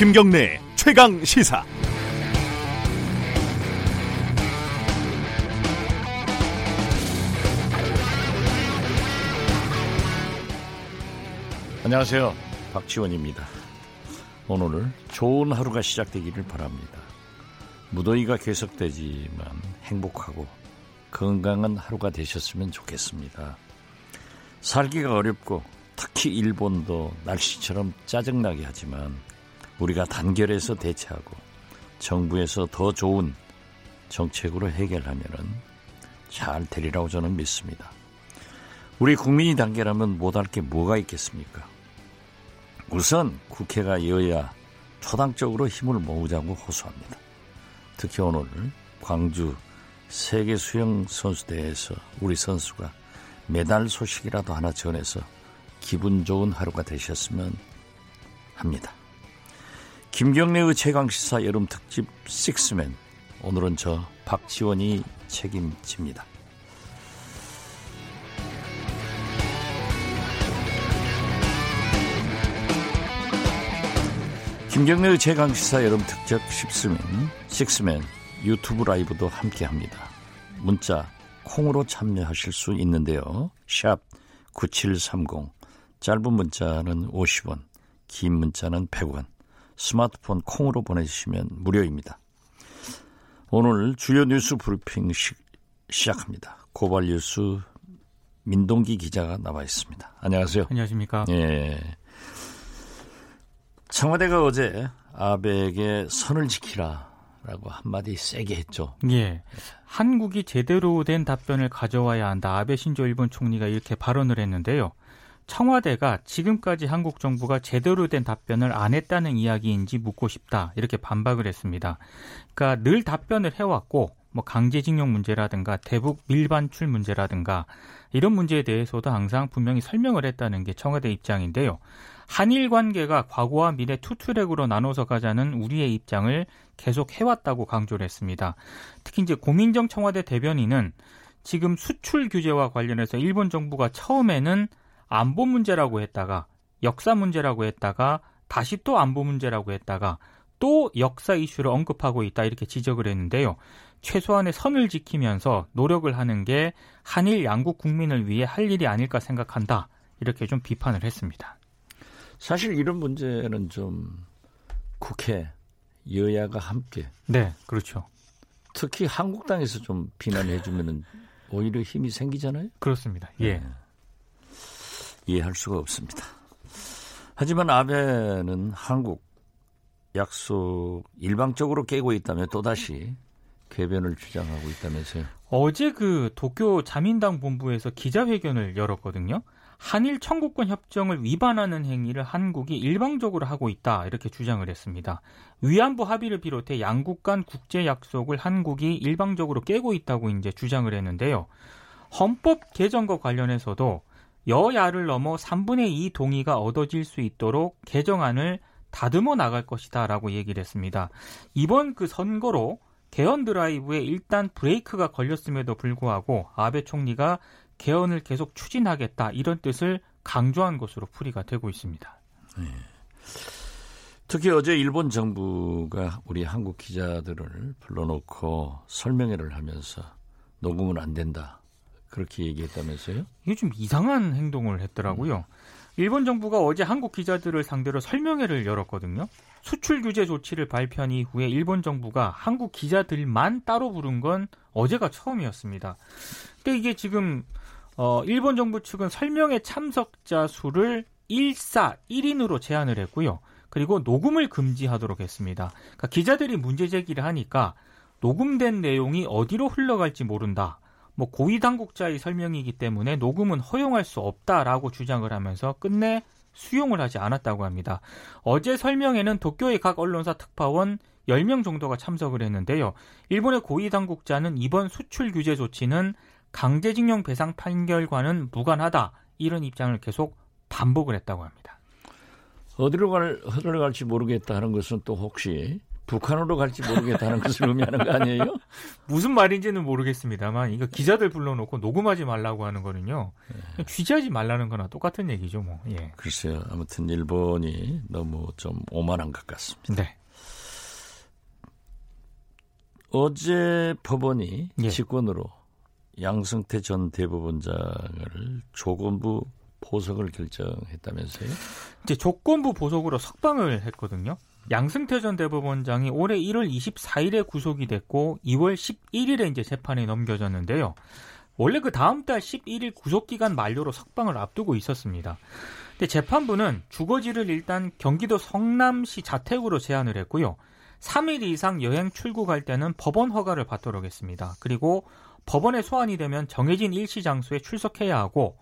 김경래 최강 시사. 안녕하세요. 박지원입니다. 오늘 좋은 하루가 시작되기를 바랍니다. 무더위가 계속되지만 행복하고 건강한 하루가 되셨으면 좋겠습니다. 살기가 어렵고 특히 일본도 날씨처럼 짜증나게 하지만 우리가 단결해서 대처하고 정부에서 더 좋은 정책으로 해결하면 잘 되리라고 저는 믿습니다. 우리 국민이 단결하면 못할 게 뭐가 있겠습니까? 우선 국회가 여야 초당적으로 힘을 모으자고 호소합니다. 특히 오늘 광주 세계 수영 선수대회에서 우리 선수가 메달 소식이라도 하나 전해서 기분 좋은 하루가 되셨으면 합니다. 김경래의 최강시사 여름 특집 식스맨 오늘은 저 박지원이 책임집니다. 김경래의 최강시사 여름 특집 식스맨 식스맨 유튜브 라이브도 함께합니다. 문자 콩으로 참여하실 수 있는데요. 샵 9730 짧은 문자는 50원 긴 문자는 100원 스마트폰 콩으로 보내주시면 무료입니다. 오늘 주요 뉴스 브리핑 시, 시작합니다. 고발 뉴스 민동기 기자가 나와 있습니다. 안녕하세요. 안녕하십니까. 예. 청와대가 어제 아베에게 선을 지키라 라고 한마디 세게 했죠. 예. 한국이 제대로 된 답변을 가져와야 한다. 아베 신조 일본 총리가 이렇게 발언을 했는데요. 청와대가 지금까지 한국 정부가 제대로 된 답변을 안 했다는 이야기인지 묻고 싶다. 이렇게 반박을 했습니다. 그러니까 늘 답변을 해왔고 뭐 강제징용 문제라든가 대북 밀반출 문제라든가 이런 문제에 대해서도 항상 분명히 설명을 했다는 게 청와대 입장인데요. 한일 관계가 과거와 미래 투트랙으로 나눠서 가자는 우리의 입장을 계속 해왔다고 강조를 했습니다. 특히 이제 고민정 청와대 대변인은 지금 수출 규제와 관련해서 일본 정부가 처음에는 안보 문제라고 했다가 역사 문제라고 했다가 다시 또 안보 문제라고 했다가 또 역사 이슈를 언급하고 있다 이렇게 지적을 했는데요. 최소한의 선을 지키면서 노력을 하는 게 한일 양국 국민을 위해 할 일이 아닐까 생각한다. 이렇게 좀 비판을 했습니다. 사실 이런 문제는 좀 국회 여야가 함께 네, 그렇죠. 특히 한국당에서 좀 비난해 주면은 오히려 힘이 생기잖아요. 그렇습니다. 예. 네. 이해할 수가 없습니다. 하지만 아베는 한국 약속 일방적으로 깨고 있다며 또다시 궤변을 주장하고 있다면서요. 어제 그 도쿄 자민당 본부에서 기자회견을 열었거든요. 한일 청구권 협정을 위반하는 행위를 한국이 일방적으로 하고 있다 이렇게 주장을 했습니다. 위안부 합의를 비롯해 양국 간 국제 약속을 한국이 일방적으로 깨고 있다고 이제 주장을 했는데요. 헌법 개정과 관련해서도 여야를 넘어 3분의 2 동의가 얻어질 수 있도록 개정안을 다듬어 나갈 것이다 라고 얘기를 했습니다. 이번 그 선거로 개헌 드라이브에 일단 브레이크가 걸렸음에도 불구하고 아베 총리가 개헌을 계속 추진하겠다 이런 뜻을 강조한 것으로 풀이가 되고 있습니다. 네. 특히 어제 일본 정부가 우리 한국 기자들을 불러놓고 설명회를 하면서 녹음은 안 된다 그렇게 얘기했다면서요? 이게 좀 이상한 행동을 했더라고요. 음. 일본 정부가 어제 한국 기자들을 상대로 설명회를 열었거든요. 수출 규제 조치를 발표한 이후에 일본 정부가 한국 기자들만 따로 부른 건 어제가 처음이었습니다. 근데 이게 지금 어, 일본 정부 측은 설명회 참석자 수를 1사 1인으로 제한을 했고요. 그리고 녹음을 금지하도록 했습니다. 그러니까 기자들이 문제 제기를 하니까 녹음된 내용이 어디로 흘러갈지 모른다. 뭐 고위 당국자의 설명이기 때문에 녹음은 허용할 수 없다라고 주장을 하면서 끝내 수용을 하지 않았다고 합니다. 어제 설명에는 도쿄의 각 언론사 특파원 10명 정도가 참석을 했는데요. 일본의 고위 당국자는 이번 수출 규제 조치는 강제징용 배상 판결과는 무관하다 이런 입장을 계속 반복을 했다고 합니다. 어디로 갈, 흘러갈지 모르겠다 하는 것은 또 혹시 북한으로 갈지 모르겠다는 것을 의미하는 거 아니에요? 무슨 말인지는 모르겠습니다만 이거 기자들 불러놓고 녹음하지 말라고 하는 거는요. 네. 취재하지 말라는 거나 똑같은 얘기죠, 뭐. 예. 글쎄요. 아무튼 일본이 너무 좀 오만한 것 같습니다. 네. 어제 법원이 예. 직권으로 양승태 전 대법원장을 조건부 보석을 결정했다면서요? 이제 조건부 보석으로 석방을 했거든요. 양승태 전 대법원장이 올해 1월 24일에 구속이 됐고 2월 11일에 이제 재판에 넘겨졌는데요. 원래 그 다음 달 11일 구속 기간 만료로 석방을 앞두고 있었습니다. 근데 재판부는 주거지를 일단 경기도 성남시 자택으로 제한을 했고요. 3일 이상 여행 출국 할 때는 법원 허가를 받도록 했습니다. 그리고 법원에 소환이 되면 정해진 일시 장소에 출석해야 하고 어,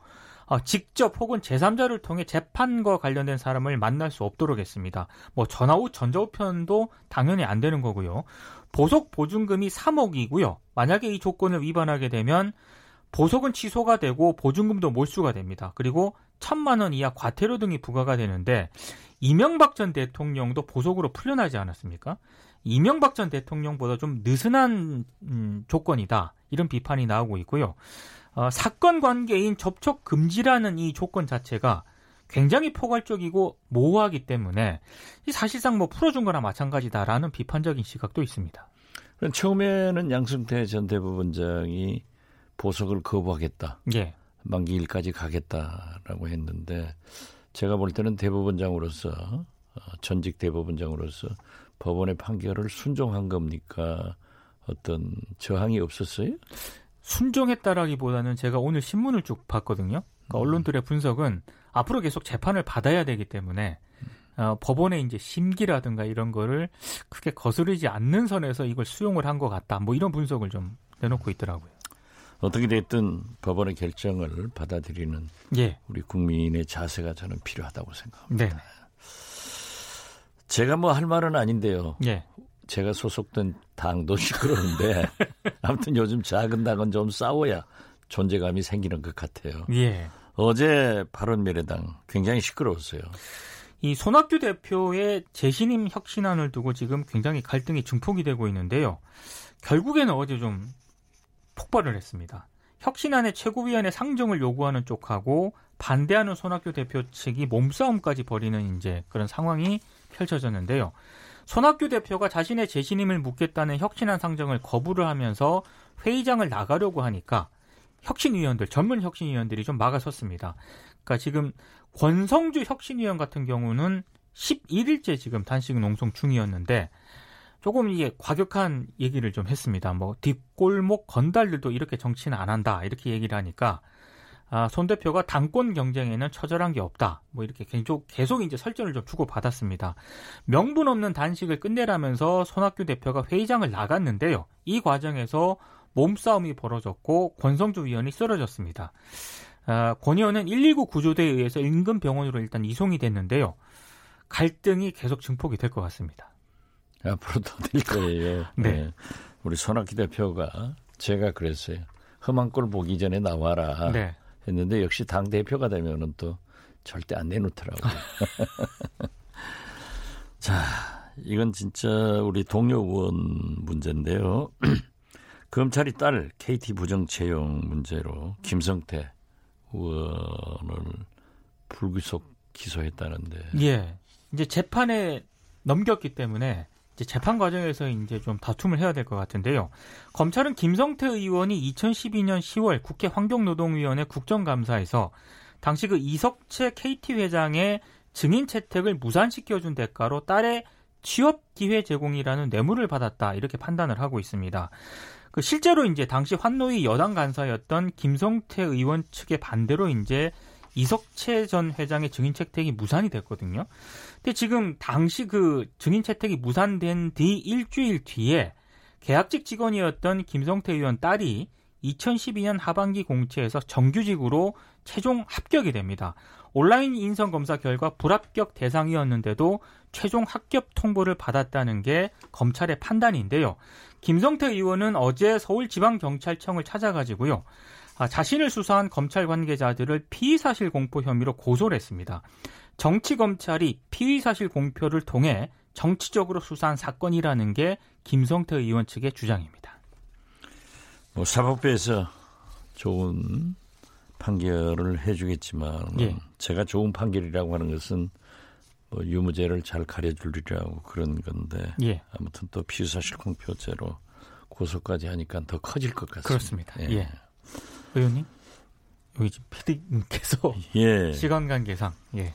직접 혹은 제3자를 통해 재판과 관련된 사람을 만날 수 없도록 했습니다. 뭐 전화후 전자우편도 당연히 안 되는 거고요. 보석 보증금이 3억이고요. 만약에 이 조건을 위반하게 되면 보석은 취소가 되고 보증금도 몰수가 됩니다. 그리고 천만 원 이하 과태료 등이 부과가 되는데 이명박 전 대통령도 보석으로 풀려나지 않았습니까? 이명박 전 대통령보다 좀 느슨한 음, 조건이다. 이런 비판이 나오고 있고요. 어, 사건 관계인 접촉 금지라는 이 조건 자체가 굉장히 포괄적이고 모호하기 때문에 사실상 뭐 풀어준 거나 마찬가지다라는 비판적인 시각도 있습니다. 처음에는 양승태 전 대법원장이 보석을 거부하겠다. 예. 만기 일까지 가겠다라고 했는데 제가 볼 때는 대법원장으로서 어, 전직 대법원장으로서 법원의 판결을 순종한 겁니까? 어떤 저항이 없었어요? 순종했다라기보다는 제가 오늘 신문을 쭉 봤거든요. 그러니까 음. 언론들의 분석은 앞으로 계속 재판을 받아야 되기 때문에 어, 법원의 이제 심기라든가 이런 거를 크게 거스르지 않는 선에서 이걸 수용을 한 것 같다. 뭐 이런 분석을 좀 내놓고 있더라고요. 어떻게 됐든 법원의 결정을 받아들이는 예. 우리 국민의 자세가 저는 필요하다고 생각합니다. 네. 제가 뭐 할 말은 아닌데요. 예. 제가 소속된 당도 시끄러운데 아무튼 요즘 작은 당은 좀 싸워야 존재감이 생기는 것 같아요. 예. 어제 바른미래당 굉장히 시끄러웠어요. 이 손학규 대표의 재신임 혁신안을 두고 지금 굉장히 갈등이 증폭이 되고 있는데요. 결국에는 어제 좀 폭발을 했습니다. 혁신안의 최고위원회 상정을 요구하는 쪽하고 반대하는 손학규 대표 측이 몸싸움까지 벌이는 이제 그런 상황이 펼쳐졌는데요. 손학규 대표가 자신의 재신임을 묻겠다는 혁신안 상정을 거부를 하면서 회의장을 나가려고 하니까 혁신위원들, 전문 혁신위원들이 좀 막아섰습니다. 그러니까 지금 권성주 혁신위원 같은 경우는 11일째 지금 단식 농성 중이었는데 조금 이게 과격한 얘기를 좀 했습니다. 뭐 뒷골목 건달들도 이렇게 정치는 안 한다 이렇게 얘기를 하니까 아, 손 대표가 당권 경쟁에는 처절한 게 없다. 뭐 이렇게 계속, 계속 이제 설전을 좀 주고받았습니다. 명분 없는 단식을 끝내라면서 손학규 대표가 회의장을 나갔는데요. 이 과정에서 몸싸움이 벌어졌고 권성주 위원이 쓰러졌습니다. 아, 권 의원은 119 구조대에 의해서 인근 병원으로 일단 이송이 됐는데요. 갈등이 계속 증폭이 될 것 같습니다. 앞으로 더 될 거예요. 네. 네. 우리 손학규 대표가 제가 그랬어요. 험한 꼴 보기 전에 나와라. 네. 했는데 역시 당 대표가 되면은 또 절대 안 내놓더라고요. 자, 이건 진짜 우리 동료 의원 문제인데요. 검찰이 딸 KT 부정 채용 문제로 김성태 의원을 불구속 기소했다는데. 예. 이제 재판에 넘겼기 때문에 재판 과정에서 이제 좀 다툼을 해야 될 것 같은데요. 검찰은 김성태 의원이 2012년 10월 국회 환경노동위원회 국정감사에서 당시 그 이석채 KT 회장의 증인 채택을 무산시켜준 대가로 딸의 취업 기회 제공이라는 뇌물을 받았다 이렇게 판단을 하고 있습니다. 그 실제로 이제 당시 환노위 여당 간사였던 김성태 의원 측의 반대로 이제 이석채 전 회장의 증인 채택이 무산이 됐거든요. 근데 지금 당시 그 증인 채택이 무산된 뒤 일주일 뒤에 계약직 직원이었던 김성태 의원 딸이 2012년 하반기 공채에서 정규직으로 최종 합격이 됩니다. 온라인 인성 검사 결과 불합격 대상이었는데도 최종 합격 통보를 받았다는 게 검찰의 판단인데요. 김성태 의원은 어제 서울지방경찰청을 찾아가지고요. 아, 자신을 수사한 검찰 관계자들을 피의 사실 공포 혐의로 고소를 했습니다. 정치 검찰이 피의 사실 공표를 통해 정치적으로 수사한 사건이라는 게 김성태 의원 측의 주장입니다. 뭐 사법부에서 좋은 판결을 해주겠지만 예. 제가 좋은 판결이라고 하는 것은 뭐 유무죄를 잘 가려주리라고 그런 건데 예. 아무튼 또 피의사실 공표죄로 고소까지 하니까 더 커질 것 같습니다. 그렇습니다. 예. 예. 의원님 여기 지금 PD님께서 예. 시간 관계상 예.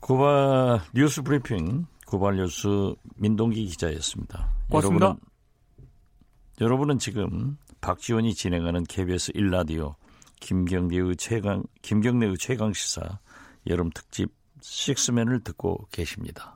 고발 뉴스 브리핑 고발 뉴스 민동기 기자였습니다. 고맙습니다. 여러분은, 여러분은 지금 박지원이 진행하는 KBS 1라디오 김경래의 최강 김경래의 최강 시사 여름 특집 식스맨을 듣고 계십니다.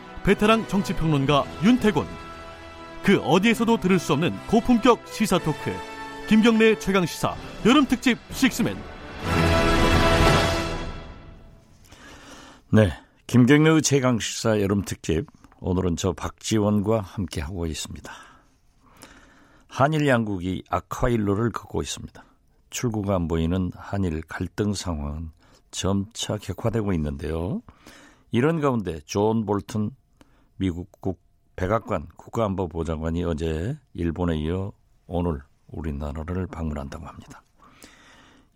베테랑 정치평론가 윤태곤 그 어디에서도 들을 수 없는 고품격 시사 토크 김경래 최강 시사 여름 특집 식스맨 네 김경래의 최강 시사 여름 특집 오늘은 저 박지원과 함께 하고 있습니다. 한일 양국이 악화일로를 걷고 있습니다. 출구가 안 보이는 한일 갈등 상황은 점차 격화되고 있는데요. 이런 가운데 존 볼튼 미국 국 백악관 국가안보보좌관이 어제 일본에 이어 오늘 우리나라를 방문한다고 합니다.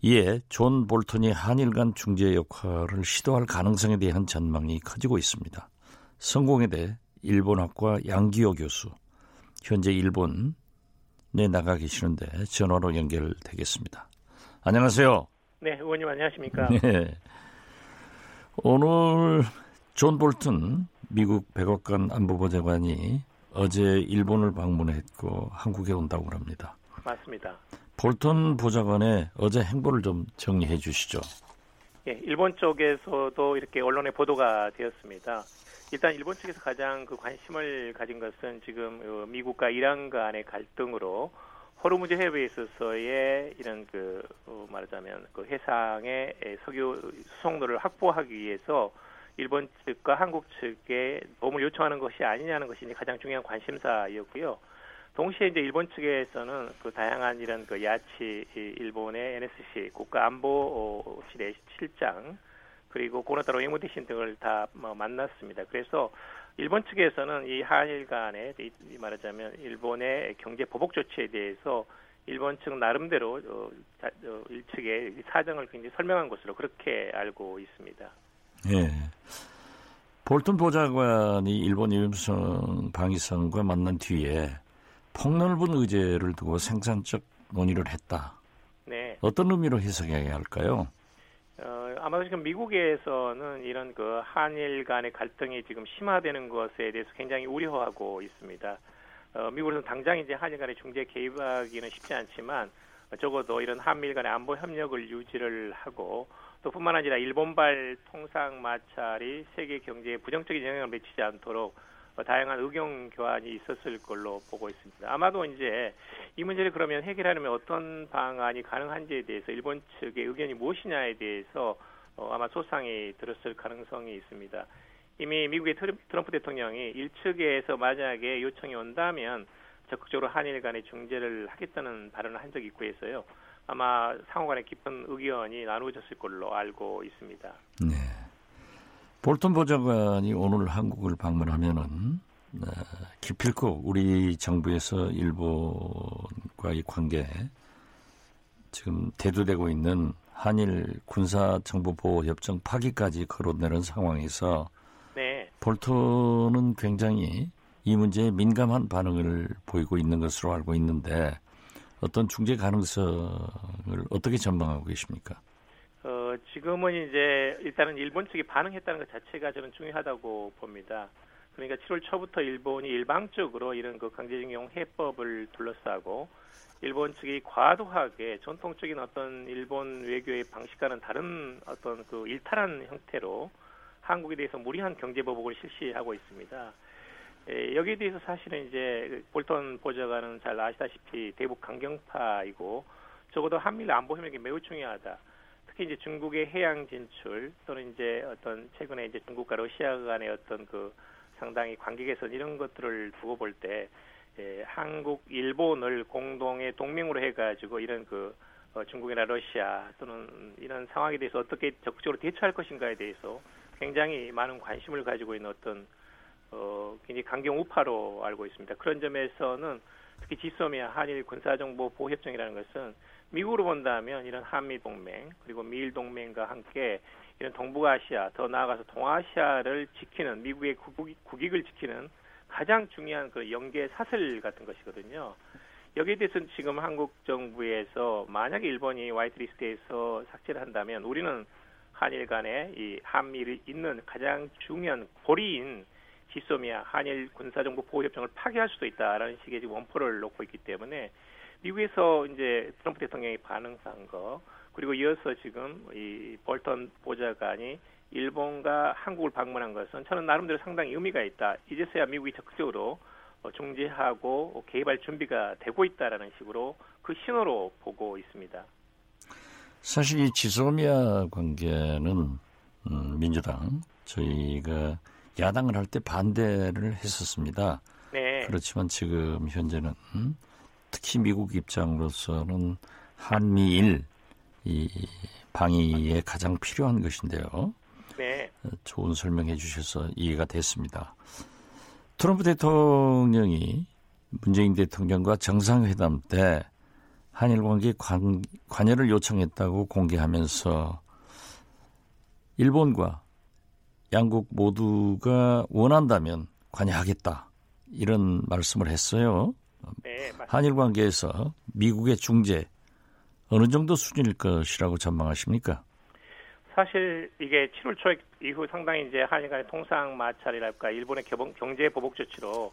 이에 존 볼턴이 한일 간 중재 역할을 시도할 가능성에 대한 전망이 커지고 있습니다. 성공회대 일본학과 양기호 교수, 현재 일본 네, 나가 계시는데 전화로 연결되겠습니다. 안녕하세요. 네, 의원님 안녕하십니까? 네. 오늘 존 볼튼 미국 백악관 안보보좌관이 어제 일본을 방문했고 한국에 온다고 합니다. 맞습니다. 볼턴 보좌관의 어제 행보를 좀 정리해 주시죠. 예, 일본 쪽에서도 이렇게 언론에 보도가 되었습니다. 일단 일본 측에서 가장 그 관심을 가진 것은 지금 어, 미국과 이란 간의 갈등으로 호르무즈 해협에 있어서의 이런 그 어, 말하자면 그 해상의 석유 수송로를 확보하기 위해서 일본 측과 한국 측에 도움을 요청하는 것이 아니냐는 것이 가장 중요한 관심사였고요. 동시에 이제 일본 측에서는 그 다양한 이런 그 야치 일본의 NSC 국가안보실의 실장 그리고 고노타로 외무대신 등을 다뭐 만났습니다. 그래서 일본 측에서는 이 한일 이 말하자면 일본의 경제 보복 조치에 대해서 일본 측 나름대로 어, 어, 일측의 사정을 굉장히 설명한 것으로 그렇게 알고 있습니다. 예. 볼턴 보좌관이 일본 임성 방위성과 만난 뒤에 폭넓은 의제를 두고 생산적 논의를 했다. 네. 어떤 의미로 해석해야 할까요? 아마 지금 미국에서는 이런 그 한일 간의 갈등이 지금 심화되는 것에 대해서 굉장히 우려하고 있습니다. 어, 미국에서는 당장 이제 한일 간의 중재 개입하기는 쉽지 않지만 적어도 이런 한미일 간의 안보 협력을 유지를 하고 또 뿐만 아니라 일본발 통상 마찰이 세계 경제에 부정적인 영향을 미치지 않도록 어, 다양한 의견 교환이 있었을 걸로 보고 있습니다. 아마도 이제 이 문제를 그러면 해결하려면 어떤 방안이 가능한지에 대해서 일본 측의 의견이 무엇이냐에 대해서 어, 아마 소상이 들었을 가능성이 있습니다. 이미 미국의 트럼프 대통령이 일측에서 만약에 요청이 온다면 적극적으로 한일 간의 중재를 하겠다는 발언을 한 적이 있고 해서요. 아마 상호 간의 깊은 의견이 나누어졌을 걸로 알고 있습니다. 네. 볼턴 보좌관이 오늘 한국을 방문하면은 어, 기필코 우리 정부에서 일본과의 관계 지금 대두되고 있는 한일 군사 정보 보호 협정 파기까지 거론되는 상황에서 네. 볼턴은 굉장히 이 문제에 민감한 반응을 보이고 있는 것으로 알고 있는데 어떤 중재 가능성을 어떻게 전망하고 계십니까? 어, 지금은 이제 일단은 일본 측이 반응했다는 것 자체가 저는 중요하다고 봅니다. 그러니까 7월 초부터 일본이 일방적으로 이런 그 강제징용 해법을 둘러싸고 일본 측이 과도하게 전통적인 어떤 일본 외교의 방식과는 다른 어떤 그 일탈한 형태로 한국에 대해서 무리한 경제 보복을 실시하고 있습니다. 에, 여기에 대해서 사실은 이제 볼턴 보좌관은 잘 아시다시피 대북 강경파이고 적어도 한미일 안보 협력이 매우 중요하다. 특히 이제 중국의 해양 진출 또는 이제 어떤 최근에 이제 중국과 러시아 간의 어떤 그 상당히 관계 개선 이런 것들을 두고 볼때 예, 한국, 일본을 공동의 동맹으로 해가지고 이런 그 어, 중국이나 러시아 또는 이런 상황에 대해서 어떻게 적극적으로 대처할 것인가에 대해서 굉장히 많은 관심을 가지고 있는 어떤 어, 굉장히 강경 우파로 알고 있습니다. 그런 점에서는 특히 지소미아 한일 군사정보 보호협정이라는 것은 미국으로 본다면 이런 한미 동맹 그리고 미일 동맹과 함께 이런 동북아시아 더 나아가서 동아시아를 지키는 미국의 국익 을 지키는 가장 중요한 그 연계 사슬 같은 것이거든요. 여기에 대해서는 지금 한국 정부에서 만약에 일본이 화이트리스트에서 삭제를 한다면 우리는 한일 간에 이 한미를 잇는 가장 중요한 고리인 지소미아 한일 군사정보 보호협정을 파기할 수도 있다라는 식의 지금 원포를 놓고 있기 때문에 미국에서 이제 트럼프 대통령이 반응한 거 그리고 이어서 지금 이 볼턴 보좌관이 일본과 한국을 방문한 것은 저는 나름대로 상당히 의미가 있다. 이제서야 미국이 적극적으로 어, 중재하고 개입할 준비가 되고 있다라는 식으로 그 신호로 보고 있습니다. 사실 이 지소미아 관계는 음, 민주당 저희가 야당을 할 때 반대를 했었습니다. 네. 그렇지만 지금 현재는 음, 특히 미국 입장으로서는 한미일 이 방위에 가장 필요한 것인데요. 네. 좋은 설명해 주셔서 이해가 됐습니다. 트럼프 대통령이 문재인 대통령과 정상회담 때 한일 관계 관, 관여를 요청했다고 공개하면서 일본과 양국 모두가 원한다면 관여하겠다 이런 말씀을 했어요. 네, 한일 관계에서 미국의 중재 어느 정도 수준일 것이라고 전망하십니까? 사실 이게 7월 초 이후 상당히 이제 한일 간의 통상 마찰이랄까 일본의 경제 보복 조치로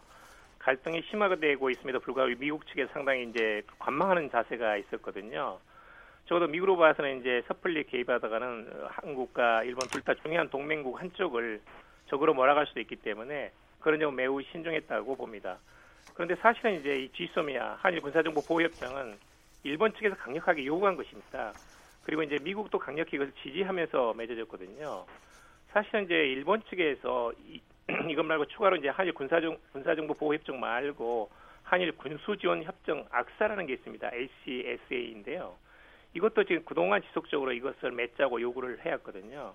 갈등이 심화가 되고 있음에도 불구하고 미국 측에 상당히 이제 관망하는 자세가 있었거든요. 적어도 미국으로 봐서는 이제 섣불리 개입하다가는 한국과 일본 둘 다 중요한 동맹국 한쪽을 적으로 몰아갈 수도 있기 때문에 그런 점은 매우 신중했다고 봅니다. 그런데 사실은 이제 이 G소미아 한일 군사정보 보호협정은 일본 측에서 강력하게 요구한 것입니다. 그리고 이제 미국도 강력히 이것을 지지하면서 맺어졌거든요. 사실은 이제 일본 측에서 이, 이것 말고 추가로 이제 한일 군사정 군사정보 보호 협정 말고 한일 군수 지원 협정 악사라는 게 있습니다. ACSA인데요. 이것도 지금 그동안 지속적으로 이것을 맺자고 요구를 해왔거든요.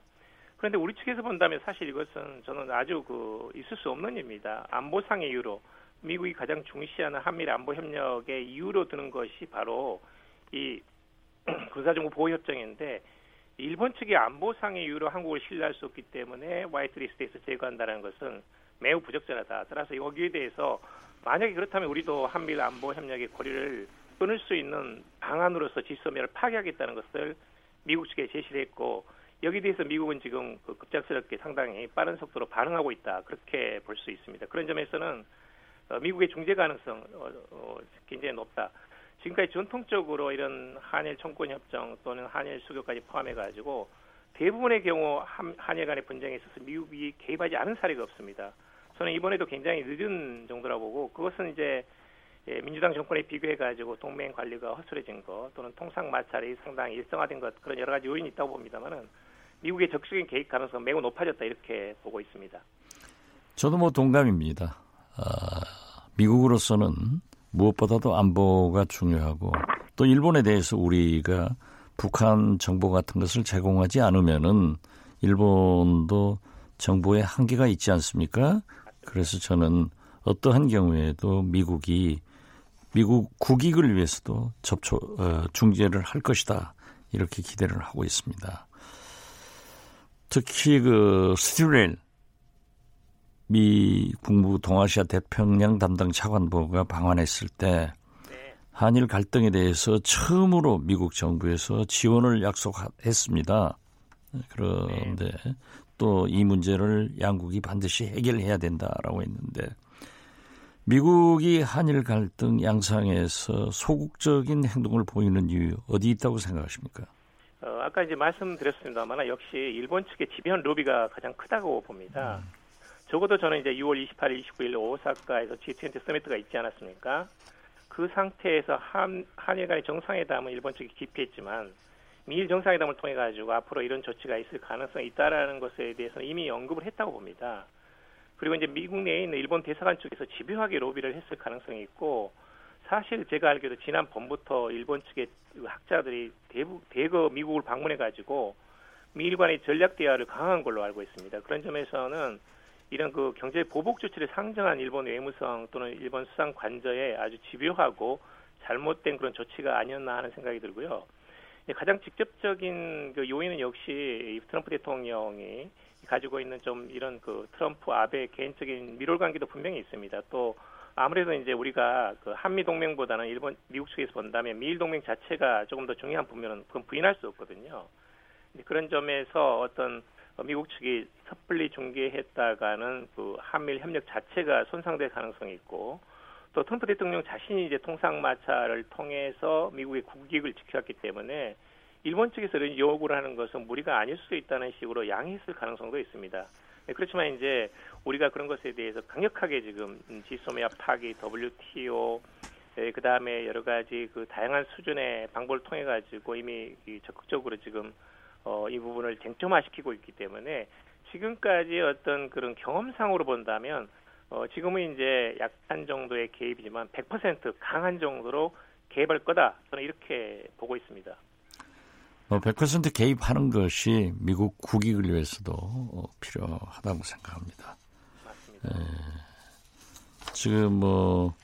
그런데 우리 측에서 본다면 사실 이것은 저는 아주 그 있을 수 없는 일입니다. 안보상의 이유로 미국이 가장 중시하는 한미일 안보 협력의 이유로 드는 것이 바로 이 군사정보 보호 협정인데 일본 측이 안보상의 이유로 한국을 신뢰할 수 없기 때문에 화이트리스트에서 제거한다는 것은 매우 부적절하다. 따라서 여기에 대해서 만약에 그렇다면 우리도 한미일 안보 협력의 고리를 끊을 수 있는 방안으로서 지소미아를 파괴하겠다는 것을 미국 측에 제시를 했고 여기에 대해서 미국은 지금 그 급작스럽게 상당히 빠른 속도로 반응하고 있다. 그렇게 볼 수 있습니다. 그런 점에서는 어, 미국의 중재 가능성 어, 굉장히 높다. 지금까지 전통적으로 이런 한일 청권 협정 또는 한일 수교까지 포함해 가지고 대부분의 경우 한, 한일 간의 분쟁에 있어서 미국이 개입하지 않은 사례가 없습니다. 저는 이번에도 굉장히 늦은 정도라 보고 그것은 이제 예, 민주당 정권에 비교해 가지고 동맹 관리가 허술해진 것 또는 통상 마찰이 상당히 일성화된 것 그런 여러 가지 요인이 있다고 봅니다만은 미국의 적극적인 개입 가능성 매우 높아졌다 이렇게 보고 있습니다. 저도 뭐 동감입니다. 아, 미국으로서는 무엇보다도 안보가 중요하고 또 일본에 대해서 우리가 북한 정보 같은 것을 제공하지 않으면은 일본도 정보에 한계가 있지 않습니까? 그래서 저는 어떠한 경우에도 미국이 미국 국익을 위해서도 접촉 어, 중재를 할 것이다 이렇게 기대를 하고 있습니다. 특히 그 스티렐 미 국무부 동아시아 태평양 담당 차관보가 방한했을 때 한일 갈등에 대해서 처음으로 미국 정부에서 지원을 약속했습니다. 그런데 또 이 문제를 양국이 반드시 해결해야 된다라고 했는데 미국이 한일 갈등 양상에서 소극적인 행동을 보이는 이유 어디 있다고 생각하십니까? 어, 아까 이제 말씀드렸습니다만 역시 일본 측의 지변 로비가 가장 크다고 봅니다. 음. 적어도 저는 이제 6월 28일, 29일 오사카에서 G20 서미트가 있지 않았습니까? 그 상태에서 한, 한일 간의 정상회담은 일본 측이 기피했지만 미일 정상회담을 통해 가지고 앞으로 이런 조치가 있을 가능성이 있다라는 것에 대해서는 이미 언급을 했다고 봅니다. 그리고 이제 미국 내에 있는 일본 대사관 쪽에서 집요하게 로비를 했을 가능성이 있고 사실 제가 알기로 지난 봄부터 일본 측의 학자들이 대부, 대거 미국을 방문해 가지고 미일 간의 전략 대화를 강화한 걸로 알고 있습니다. 그런 점에서는 이런 그 경제 보복 조치를 상정한 일본 외무성 또는 일본 수상 관저에 아주 집요하고 잘못된 그런 조치가 아니었나 하는 생각이 들고요. 가장 직접적인 그 요인은 역시 트럼프 대통령이 가지고 있는 좀 이런 그 트럼프 아베 개인적인 미롤 관계도 분명히 있습니다. 또 아무래도 이제 우리가 그 한미 동맹보다는 일본 미국 측에서 본다면 미일 동맹 자체가 조금 더 중요한 부분은 그건 부인할 수 없거든요. 그런 점에서 어떤 미국 측이 섣불리 중계했다가는 그 한미일 협력 자체가 손상될 가능성이 있고 또 트럼프 대통령 자신이 이제 통상 마찰을 통해서 미국의 국익을 지켜왔기 때문에 일본 측에서 는 요구를 하는 것은 무리가 아닐 수도 있다는 식으로 양해했을 가능성도 있습니다. 네, 그렇지만 이제 우리가 그런 것에 대해서 강력하게 지금 지소매압 파기, WTO, 네, 그 다음에 여러 가지 그 다양한 수준의 방법을 통해 가지고 이미 적극적으로 지금 어, 이 부분을 쟁점화시키고 있기 때문에 지금까지 어떤 그런 경험상으로 본다면 어, 지금은 이제 약한 정도의 개입이지만 100% 강한 정도로 개입할 거다. 저는 이렇게 보고 있습니다. 뭐100% 개입하는 것이 미국 국익을 위해서도 어, 필요하다고 생각합니다. 예. 지금 뭐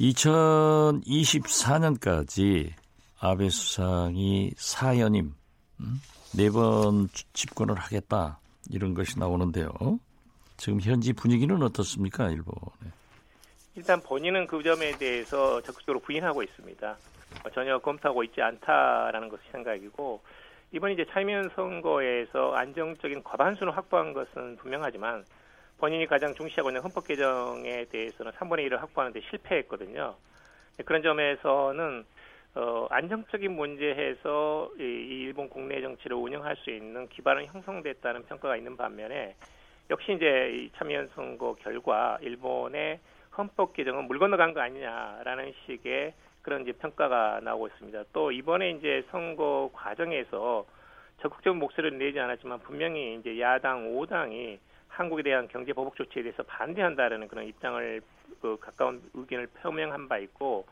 2024년까지 아베 수상이 사연임 음? 네번 집권을 하겠다 이런 것이 나오는데요. 지금 현지 분위기는 어떻습니까, 일본에? 일단 본인은 그 점에 대해서 적극적으로 부인하고 있습니다. 어, 전혀 검토하고 있지 않다라는 것이 생각이고 이번 이제 차이면 선거에서 안정적인 과반수를 확보한 것은 분명하지만 본인이 가장 중시하고 있는 헌법 개정에 대해서는 3분의 1을 확보하는데 실패했거든요. 그런 점에서는 어, 안정적인 문제에서 이, 이 일본 국내 정치를 운영할 수 있는 기반은 형성됐다는 평가가 있는 반면에 역시 이제 이 참여연 선거 결과 일본의 헌법 개정은 물 건너간 거 아니냐라는 식의 그런 이제 평가가 나오고 있습니다. 또 이번에 이제 선거 과정에서 적극적인 목소리를 내지 않았지만 분명히 이제 야당 5당이 한국에 대한 경제 보복 조치에 대해서 반대한다라는 그런 입장을 그 가까운 의견을 표명한 바 있고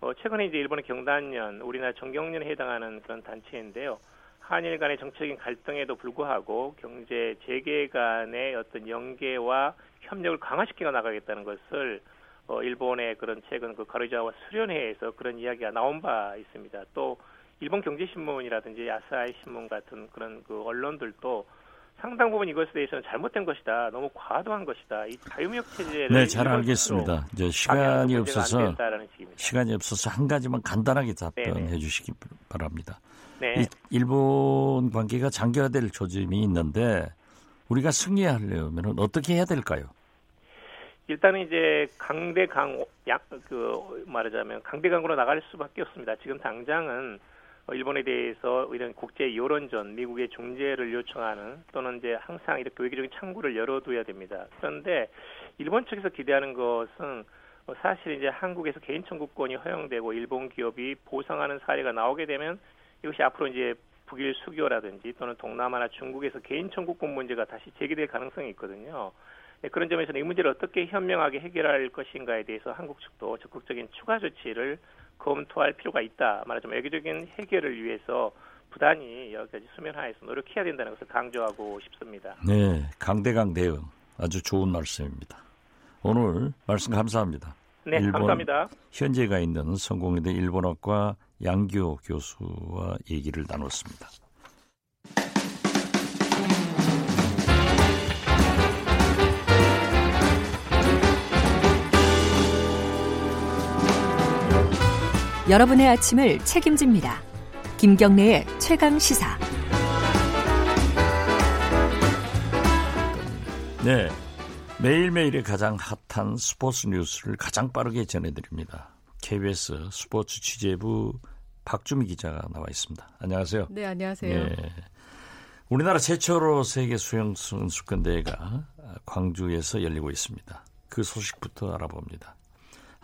어, 최근에 이제 일본의 경단련, 우리나라 정경련에 해당하는 그런 단체인데요. 한일 간의 정치적인 갈등에도 불구하고 경제 재개 간의 어떤 연계와 협력을 강화시켜 나가겠다는 것을 어, 일본의 그런 최근 그 가르자와 수련회에서 그런 이야기가 나온 바 있습니다. 또 일본 경제신문이라든지 아사히 신문 같은 그런 그 언론들도 상당 부분 이것에 대해서는 잘못된 것이다. 너무 과도한 것이다. 이 자유무역 체제를 네, 잘 알겠습니다. 이제 시간이 없어서 시간이 없어서 한 가지만 간단하게 답변해 주시기 바랍니다. 네. 이 일본 관계가 장기화될 조짐이 있는데 우리가 승리하려면 어떻게 해야 될까요? 일단은 이제 강대강 약그 말하자면 강대강으로 나갈 수밖에 없습니다. 지금 당장은 일본에 대해서 이런 국제 여론전, 미국의 중재를 요청하는 또는 이제 항상 이렇게 외교적인 창구를 열어둬야 됩니다. 그런데 일본 측에서 기대하는 것은 사실 이제 한국에서 개인 청구권이 허용되고 일본 기업이 보상하는 사례가 나오게 되면 이것이 앞으로 이제 북일 수교라든지 또는 동남아나 중국에서 개인 청구권 문제가 다시 제기될 가능성이 있거든요. 네, 그런 점에서는 이 문제를 어떻게 현명하게 해결할 것인가에 대해서 한국 측도 적극적인 추가 조치를 검토할 필요가 있다. 말하자면 외교적인 해결을 위해서 부단히 여러 가지 수면하에서 노력해야 된다는 것을 강조하고 싶습니다. 네, 강대강 대응 아주 좋은 말씀입니다. 오늘 말씀 감사합니다. 네, 감사합니다. 현재가 있는 성공회대 일본어과 양교 교수와 얘기를 나눴습니다. 여러분의 아침을 책임집니다. 김경래의 최강 시사. 네. 매일매일의 가장 핫한 스포츠 뉴스를 가장 빠르게 전해드립니다. KBS 스포츠 취재부 박주미 기자가 나와 있습니다. 안녕하세요. 네, 안녕하세요. 네. 우리나라 최초로 세계 수영 선수권 대회가 광주에서 열리고 있습니다. 그 소식부터 알아봅니다.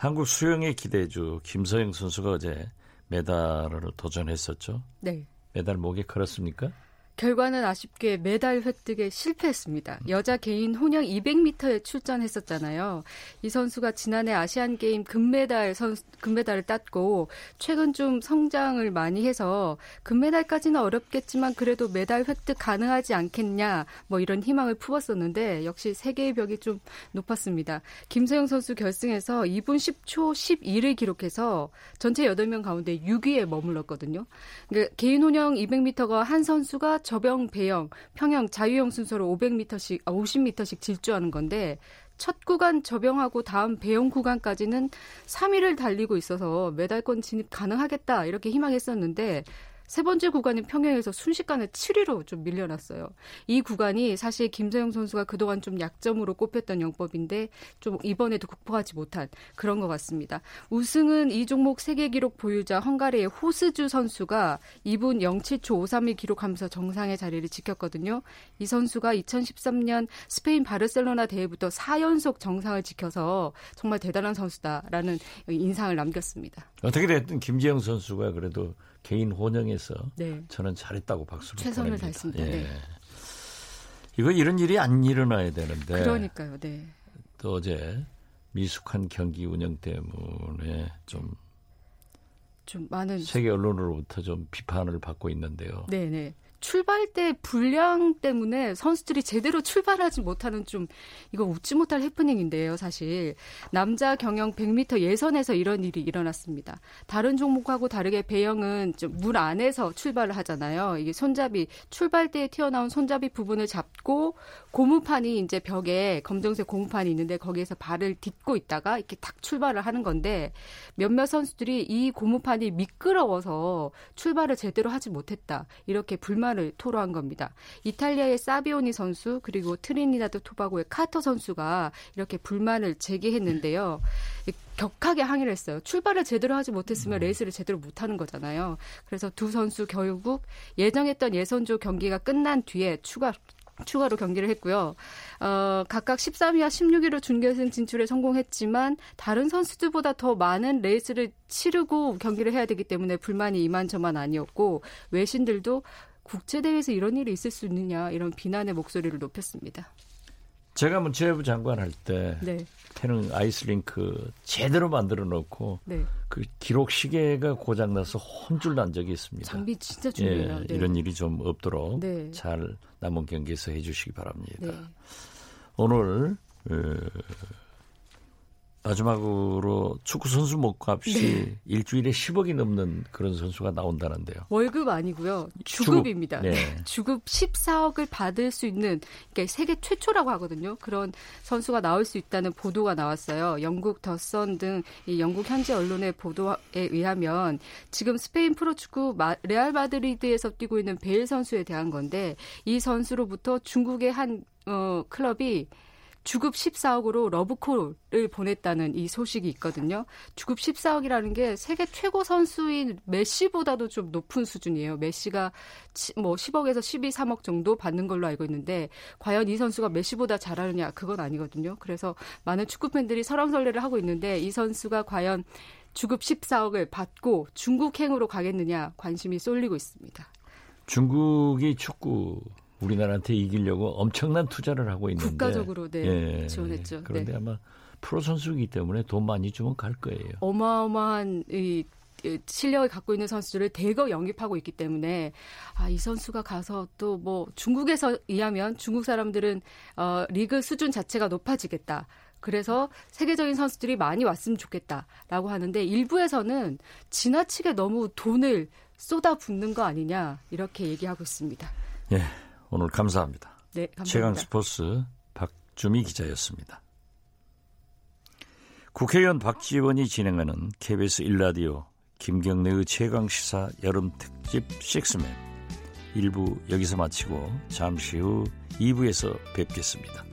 한국 수영의 기대주 김서영 선수가 어제 메달을 도전했었죠. 네. 메달 목에 걸었습니까? 결과는 아쉽게 메달 획득에 실패했습니다. 여자 개인 혼영 200m에 출전했었잖아요. 이 선수가 지난해 아시안 게임 금메달 선 금메달을 땄고 최근 좀 성장을 많이 해서 금메달까지는 어렵겠지만 그래도 메달 획득 가능하지 않겠냐 뭐 이런 희망을 품었었는데 역시 세계의 벽이 좀 높았습니다. 김서영 선수 결승에서 2분 10초 12를 기록해서 전체 8명 가운데 6위에 머물렀거든요. 그러니까 개인 혼영 200m가 한 선수가 저병, 배영, 평영, 자유형 순서로 500m씩, 아, 50m씩 질주하는 건데 첫 구간 저병하고 다음 배영 구간까지는 3위를 달리고 있어서 메달권 진입 가능하겠다 이렇게 희망했었는데 세 번째 구간인 평양에서 순식간에 7위로 좀 밀려났어요. 이 구간이 사실 김세영 선수가 그동안 좀 약점으로 꼽혔던 영법인데 좀 이번에도 극복하지 못한 그런 것 같습니다. 우승은 이 종목 세계 기록 보유자 헝가리의 호스주 선수가 2분 07초 53을 기록하면서 정상의 자리를 지켰거든요. 이 선수가 2013년 스페인 바르셀로나 대회부터 4연속 정상을 지켜서 정말 대단한 선수다라는 인상을 남겼습니다. 어떻게 됐든 김지영 선수가 그래도 개인 혼영에 서 네. 저는 잘했다고 박수를 최선을 다했습니다. 예. 네. 이거 이런 일이 안 일어나야 되는데. 그러니까요. 네. 또 어제 미숙한 경기 운영 때문에 좀. 좀 많은 세계 언론으로부터 좀 비판을 받고 있는데요. 네 네. 네. 출발 때 불량 때문에 선수들이 제대로 출발하지 못하는 좀 이거 웃지 못할 해프닝인데요, 사실. 남자 경영 100m 예선에서 이런 일이 일어났습니다. 다른 종목하고 다르게 배영은 좀 물 안에서 출발을 하잖아요. 이게 손잡이 출발 때 튀어나온 손잡이 부분을 잡고 고무판이 이제 벽에 검정색 고무판이 있는데 거기에서 발을 딛고 있다가 이렇게 탁 출발을 하는 건데 몇몇 선수들이 이 고무판이 미끄러워서 출발을 제대로 하지 못했다. 이렇게 불만 불만을 토로한 겁니다. 이탈리아의 사비오니 선수 그리고 트리니다드 토바고의 카터 선수가 이렇게 불만을 제기했는데요. 격하게 항의를 했어요. 출발을 제대로 하지 못했으면 음. 레이스를 제대로 못하는 거잖아요. 그래서 두 선수 결국 예정했던 예선조 경기가 끝난 뒤에 추가 추가로 경기를 했고요. 어, 각각 13위와 16위로 준결승 진출에 성공했지만 다른 선수들보다 더 많은 레이스를 치르고 경기를 해야 되기 때문에 불만이 이만저만 아니었고 외신들도 국제대회에서 이런 일이 있을 수 있느냐 이런 비난의 목소리를 높였습니다. 제가 문체부 장관 할 때 네. 태릉 아이스링크 제대로 만들어 놓고 네. 그 기록 시계가 고장 나서 혼줄 난 적이 있습니다. 장비 진짜 중요해요. 예, 네. 이런 일이 좀 없도록 네. 잘 남은 경기에서 해주시기 바랍니다. 네. 오늘 어, 마지막으로 축구 선수 목값이 네. 일주일에 10억이 넘는 그런 선수가 나온다는데요. 월급 아니고요. 주급입니다. 주급, 네. 주급 14억을 받을 수 있는 그러니까 세계 최초라고 하거든요. 그런 선수가 나올 수 있다는 보도가 나왔어요. 영국 더선 등 영국 현지 언론의 보도에 의하면 지금 스페인 프로축구 레알 마드리드에서 뛰고 있는 베일 선수에 대한 건데 이 선수로부터 중국의 한 어, 클럽이 주급 14억으로 러브콜을 보냈다는 이 소식이 있거든요. 주급 14억이라는 게 세계 최고 선수인 메시보다도 좀 높은 수준이에요. 메시가 뭐 10억에서 12, 3억 정도 받는 걸로 알고 있는데 과연 이 선수가 메시보다 잘하느냐 그건 아니거든요. 그래서 많은 축구 팬들이 설왕설래를 하고 있는데 이 선수가 과연 주급 14억을 받고 중국행으로 가겠느냐 관심이 쏠리고 있습니다. 중국이 축구 우리나라한테 이기려고 엄청난 투자를 하고 있는데 국가적으로 네, 예, 지원했죠. 그런데 네. 아마 프로 선수이기 때문에 돈 많이 주면 갈 거예요. 어마어마한 이 실력을 갖고 있는 선수들을 대거 영입하고 있기 때문에 아, 이 선수가 가서 또 뭐 중국에서 의하면 중국 사람들은 어, 리그 수준 자체가 높아지겠다. 그래서 세계적인 선수들이 많이 왔으면 좋겠다라고 하는데 일부에서는 지나치게 너무 돈을 쏟아붓는 거 아니냐 이렇게 얘기하고 있습니다. 예. 오늘 감사합니다. 네, 감사합니다. 최강 스포츠 박주미 기자였습니다. 국회의원 박지원이 진행하는 KBS 1라디오 김경래의 최강 시사 여름 특집 6맨 1부 여기서 마치고 잠시 후 2부에서 뵙겠습니다.